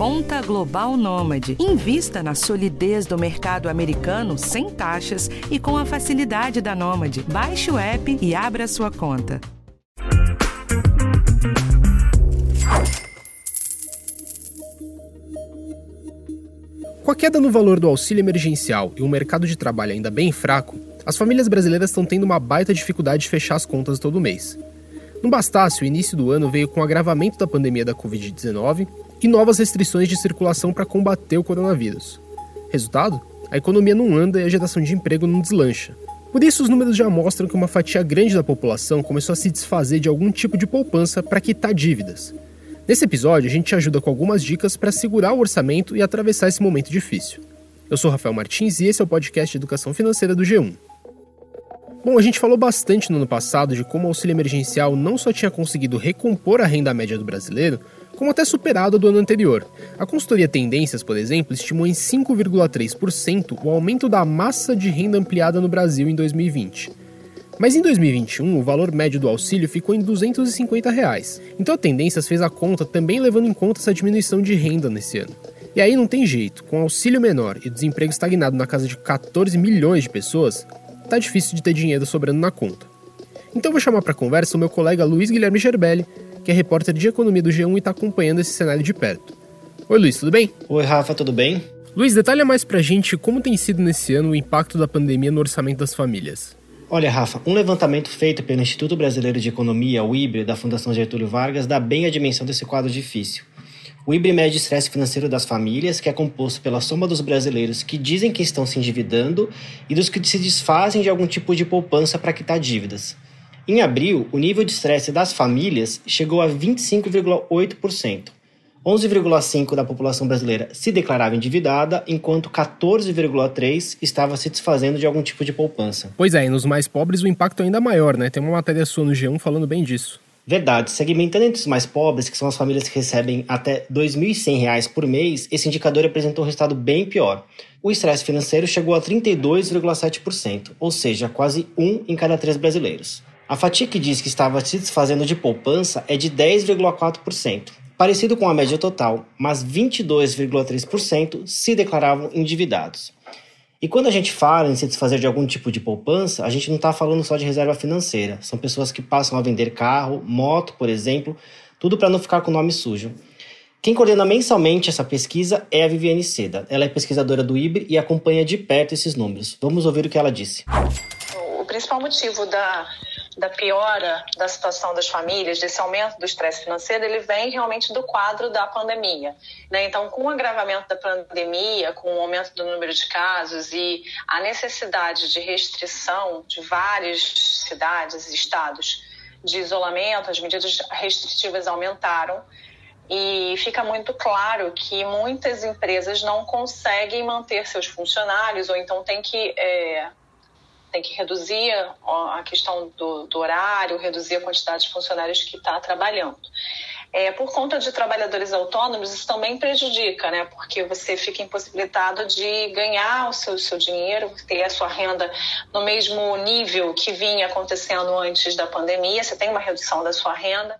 Conta Global Nômade. Invista na solidez do mercado americano sem taxas e com a facilidade da Nômade. Baixe o app e abra sua conta. Com a queda no valor do auxílio emergencial e um mercado de trabalho ainda bem fraco, as famílias brasileiras estão tendo uma baita dificuldade de fechar as contas todo mês. Não bastasse, o início do ano veio com o agravamento da pandemia da Covid-19 e novas restrições de circulação para combater o coronavírus. Resultado? A economia não anda e a geração de emprego não deslancha. Por isso, os números já mostram que uma fatia grande da população começou a se desfazer de algum tipo de poupança para quitar dívidas. Nesse episódio, a gente te ajuda com algumas dicas para segurar o orçamento e atravessar esse momento difícil. Eu sou Rafael Martins e esse é o podcast Educação Financeira do G1. Bom, a gente falou bastante no ano passado de como o auxílio emergencial não só tinha conseguido recompor a renda média do brasileiro, como até superado a do ano anterior. A consultoria Tendências, por exemplo, estimou em 5,3% o aumento da massa de renda ampliada no Brasil em 2020. Mas em 2021, o valor médio do auxílio ficou em 250 reais. Então a Tendências fez a conta também levando em conta essa diminuição de renda nesse ano. E aí não tem jeito, com auxílio menor e desemprego estagnado na casa de 14 milhões de pessoas, tá difícil de ter dinheiro sobrando na conta. Então vou chamar para conversa o meu colega Luiz Guilherme Gerbelli, que é repórter de economia do G1 e está acompanhando esse cenário de perto. Oi Luiz, tudo bem? Oi Rafa, tudo bem? Luiz, detalha mais pra gente como tem sido nesse ano o impacto da pandemia no orçamento das famílias. Olha, Rafa, um levantamento feito pelo Instituto Brasileiro de Economia, o IBRE, da Fundação Getúlio Vargas, dá bem a dimensão desse quadro difícil. O IBRE mede o estresse financeiro das famílias, que é composto pela soma dos brasileiros que dizem que estão se endividando e dos que se desfazem de algum tipo de poupança para quitar dívidas. Em abril, o nível de estresse das famílias chegou a 25,8%. 11,5% da população brasileira se declarava endividada, enquanto 14,3% estava se desfazendo de algum tipo de poupança. Pois é, e nos mais pobres o impacto é ainda maior, né? Tem uma matéria sua no G1 falando bem disso. Verdade. Segmentando entre os mais pobres, que são as famílias que recebem até R$ 2.100 por mês, esse indicador apresentou um resultado bem pior. O estresse financeiro chegou a 32,7%, ou seja, quase um em cada três brasileiros. A fatia que diz que estava se desfazendo de poupança é de 10,4%, parecido com a média total, mas 22,3% se declaravam endividados. E quando a gente fala em se desfazer de algum tipo de poupança, a gente não está falando só de reserva financeira. São pessoas que passam a vender carro, moto, por exemplo, tudo para não ficar com o nome sujo. Quem coordena mensalmente essa pesquisa é a Viviane Seda. Ela é pesquisadora do IBRE e acompanha de perto esses números. Vamos ouvir o que ela disse. O principal motivo da da piora da situação das famílias, desse aumento do estresse financeiro, ele vem realmente do quadro da pandemia. Né? Então, com o agravamento da pandemia, com o aumento do número de casos e a necessidade de restrição de várias cidades e estados de isolamento, as medidas restritivas aumentaram. E fica muito claro que muitas empresas não conseguem manter seus funcionários, ou então tem que é, tem que reduzir a questão do, do horário, reduzir a quantidade de funcionários que está trabalhando. É, por conta de trabalhadores autônomos, isso também prejudica, né? Porque você fica impossibilitado de ganhar o seu, seu dinheiro, ter a sua renda no mesmo nível que vinha acontecendo antes da pandemia, você tem uma redução da sua renda.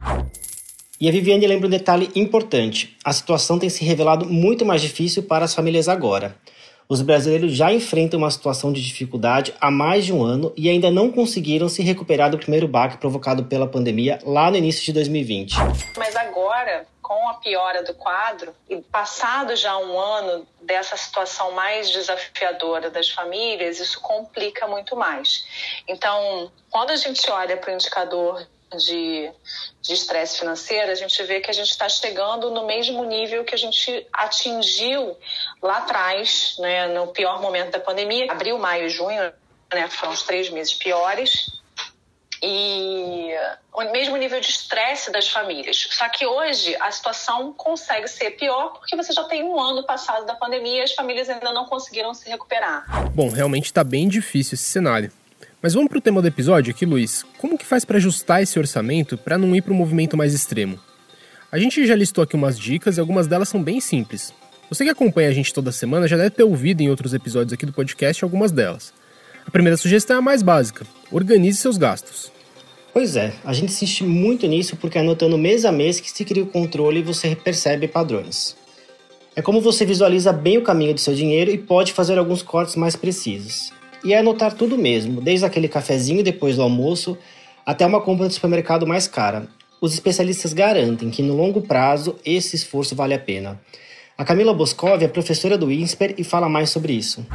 E a Viviane lembra um detalhe importante: a situação tem se revelado muito mais difícil para as famílias agora. Os brasileiros já enfrentam uma situação de dificuldade há mais de um ano e ainda não conseguiram se recuperar do primeiro baque provocado pela pandemia lá no início de 2020. Mas agora, com a piora do quadro, e passado já um ano dessa situação mais desafiadora das famílias, isso complica muito mais. Então, quando a gente olha para o indicador de estresse financeiro, a gente vê que a gente está chegando no mesmo nível que a gente atingiu lá atrás, né, no pior momento da pandemia, abril, maio e junho, né, foram os três meses piores. E o mesmo nível de estresse das famílias. Só que hoje a situação consegue ser pior porque você já tem um ano passado da pandemia e as famílias ainda não conseguiram se recuperar. Bom, realmente está bem difícil esse cenário. Mas vamos para o tema do episódio aqui, Luiz. Como que faz para ajustar esse orçamento para não ir para um movimento mais extremo? A gente já listou aqui umas dicas e algumas delas são bem simples. Você que acompanha a gente toda semana já deve ter ouvido em outros episódios aqui do podcast algumas delas. A primeira sugestão é a mais básica: organize seus gastos. Pois é, a gente insiste muito nisso porque é anotando mês a mês que se cria o controle e você percebe padrões. É como você visualiza bem o caminho do seu dinheiro e pode fazer alguns cortes mais precisos. E é anotar tudo mesmo, desde aquele cafezinho depois do almoço até uma compra de supermercado mais cara. Os especialistas garantem que no longo prazo esse esforço vale a pena. A Camila Boscov é professora do INSPER e fala mais sobre isso.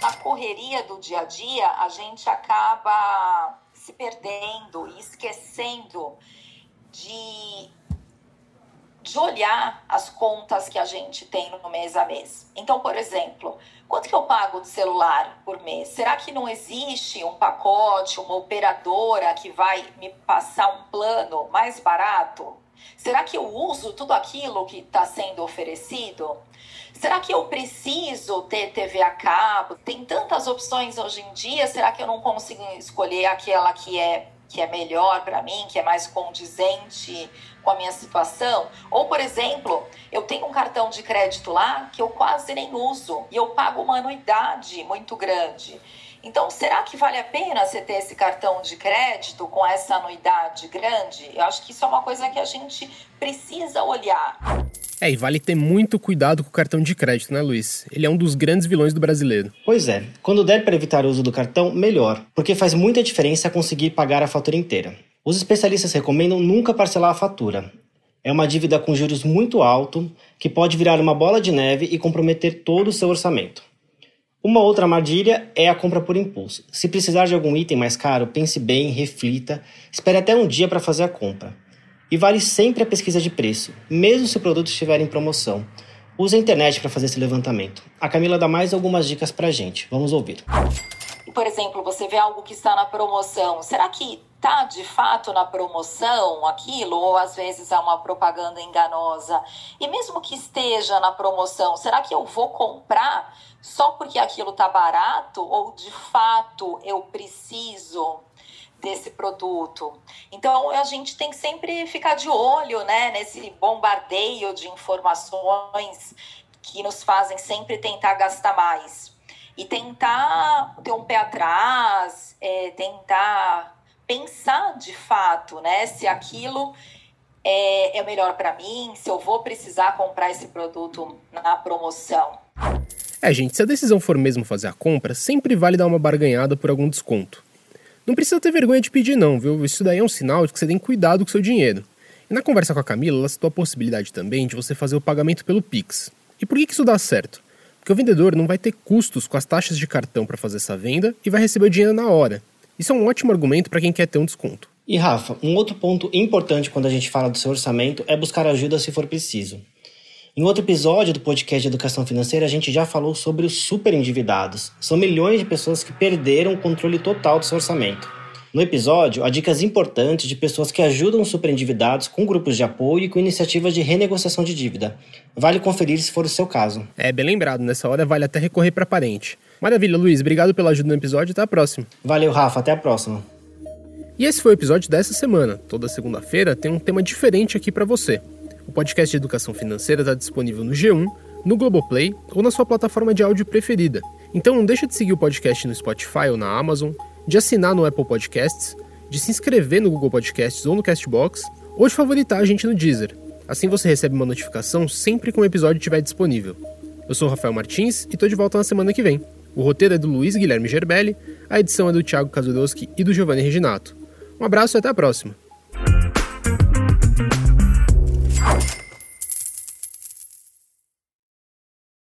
Na correria do dia a dia, a gente acaba se perdendo e esquecendo de de olhar as contas que a gente tem no mês a mês. Então, por exemplo, quanto que eu pago de celular por mês? Será que não existe um pacote, uma operadora que vai me passar um plano mais barato? Será que eu uso tudo aquilo que está sendo oferecido? Será que eu preciso ter TV a cabo? Tem tantas opções hoje em dia, será que eu não consigo escolher aquela que é que é melhor para mim, que é mais condizente com a minha situação. Ou, por exemplo, eu tenho um cartão de crédito lá que eu quase nem uso e eu pago uma anuidade muito grande. Então, será que vale a pena você ter esse cartão de crédito com essa anuidade grande? Eu acho que isso é uma coisa que a gente precisa olhar. É, e vale ter muito cuidado com o cartão de crédito, né, Luiz? Ele é um dos grandes vilões do brasileiro. Pois é, quando der para evitar o uso do cartão, melhor, porque faz muita diferença conseguir pagar a fatura inteira. Os especialistas recomendam nunca parcelar a fatura. É uma dívida com juros muito alto que pode virar uma bola de neve e comprometer todo o seu orçamento. Uma outra armadilha é a compra por impulso. Se precisar de algum item mais caro, pense bem, reflita, espere até um dia para fazer a compra. E vale sempre a pesquisa de preço, mesmo se o produto estiver em promoção. Use a internet para fazer esse levantamento. A Camila dá mais algumas dicas para a gente. Vamos ouvir. Por exemplo, você vê algo que está na promoção. Será que está de fato na promoção aquilo? Ou às vezes é uma propaganda enganosa? E mesmo que esteja na promoção, será que eu vou comprar só porque aquilo está barato? Ou de fato eu preciso? Desse produto. Então a gente tem que sempre ficar de olho, né, nesse bombardeio de informações que nos fazem sempre tentar gastar mais e tentar ter um pé atrás, é, tentar pensar de fato, né, se aquilo é, é melhor para mim, se eu vou precisar comprar esse produto na promoção. É, gente, se a decisão for mesmo fazer a compra, sempre vale dar uma barganhada por algum desconto. Não precisa ter vergonha de pedir, não, viu? Isso daí é um sinal de que você tem cuidado com seu dinheiro. E na conversa com a Camila, ela citou a possibilidade também de você fazer o pagamento pelo Pix. E por que isso dá certo? Porque o vendedor não vai ter custos com as taxas de cartão para fazer essa venda e vai receber o dinheiro na hora. Isso é um ótimo argumento para quem quer ter um desconto. E Rafa, um outro ponto importante quando a gente fala do seu orçamento é buscar ajuda se for preciso. Em outro episódio do podcast de Educação Financeira, a gente já falou sobre os super endividados. São milhões de pessoas que perderam o controle total do seu orçamento. No episódio, há dicas importantes de pessoas que ajudam os endividados com grupos de apoio e com iniciativas de renegociação de dívida. Vale conferir se for o seu caso. É, bem lembrado, nessa hora vale até recorrer para parente. Maravilha, Luiz, obrigado pela ajuda no episódio e até a próxima. Valeu, Rafa, até a próxima. E esse foi o episódio dessa semana. Toda segunda-feira tem um tema diferente aqui para você. O podcast de educação financeira está disponível no G1, no Globoplay ou na sua plataforma de áudio preferida. Então não deixa de seguir o podcast no Spotify ou na Amazon, de assinar no Apple Podcasts, de se inscrever no Google Podcasts ou no Castbox, ou de favoritar a gente no Deezer. Assim você recebe uma notificação sempre que um episódio estiver disponível. Eu sou Rafael Martins e estou de volta na semana que vem. O roteiro é do Luiz Guilherme Gerbelli, a edição é do Thiago Kazudowski e do Giovanni Reginato. Um abraço e até a próxima!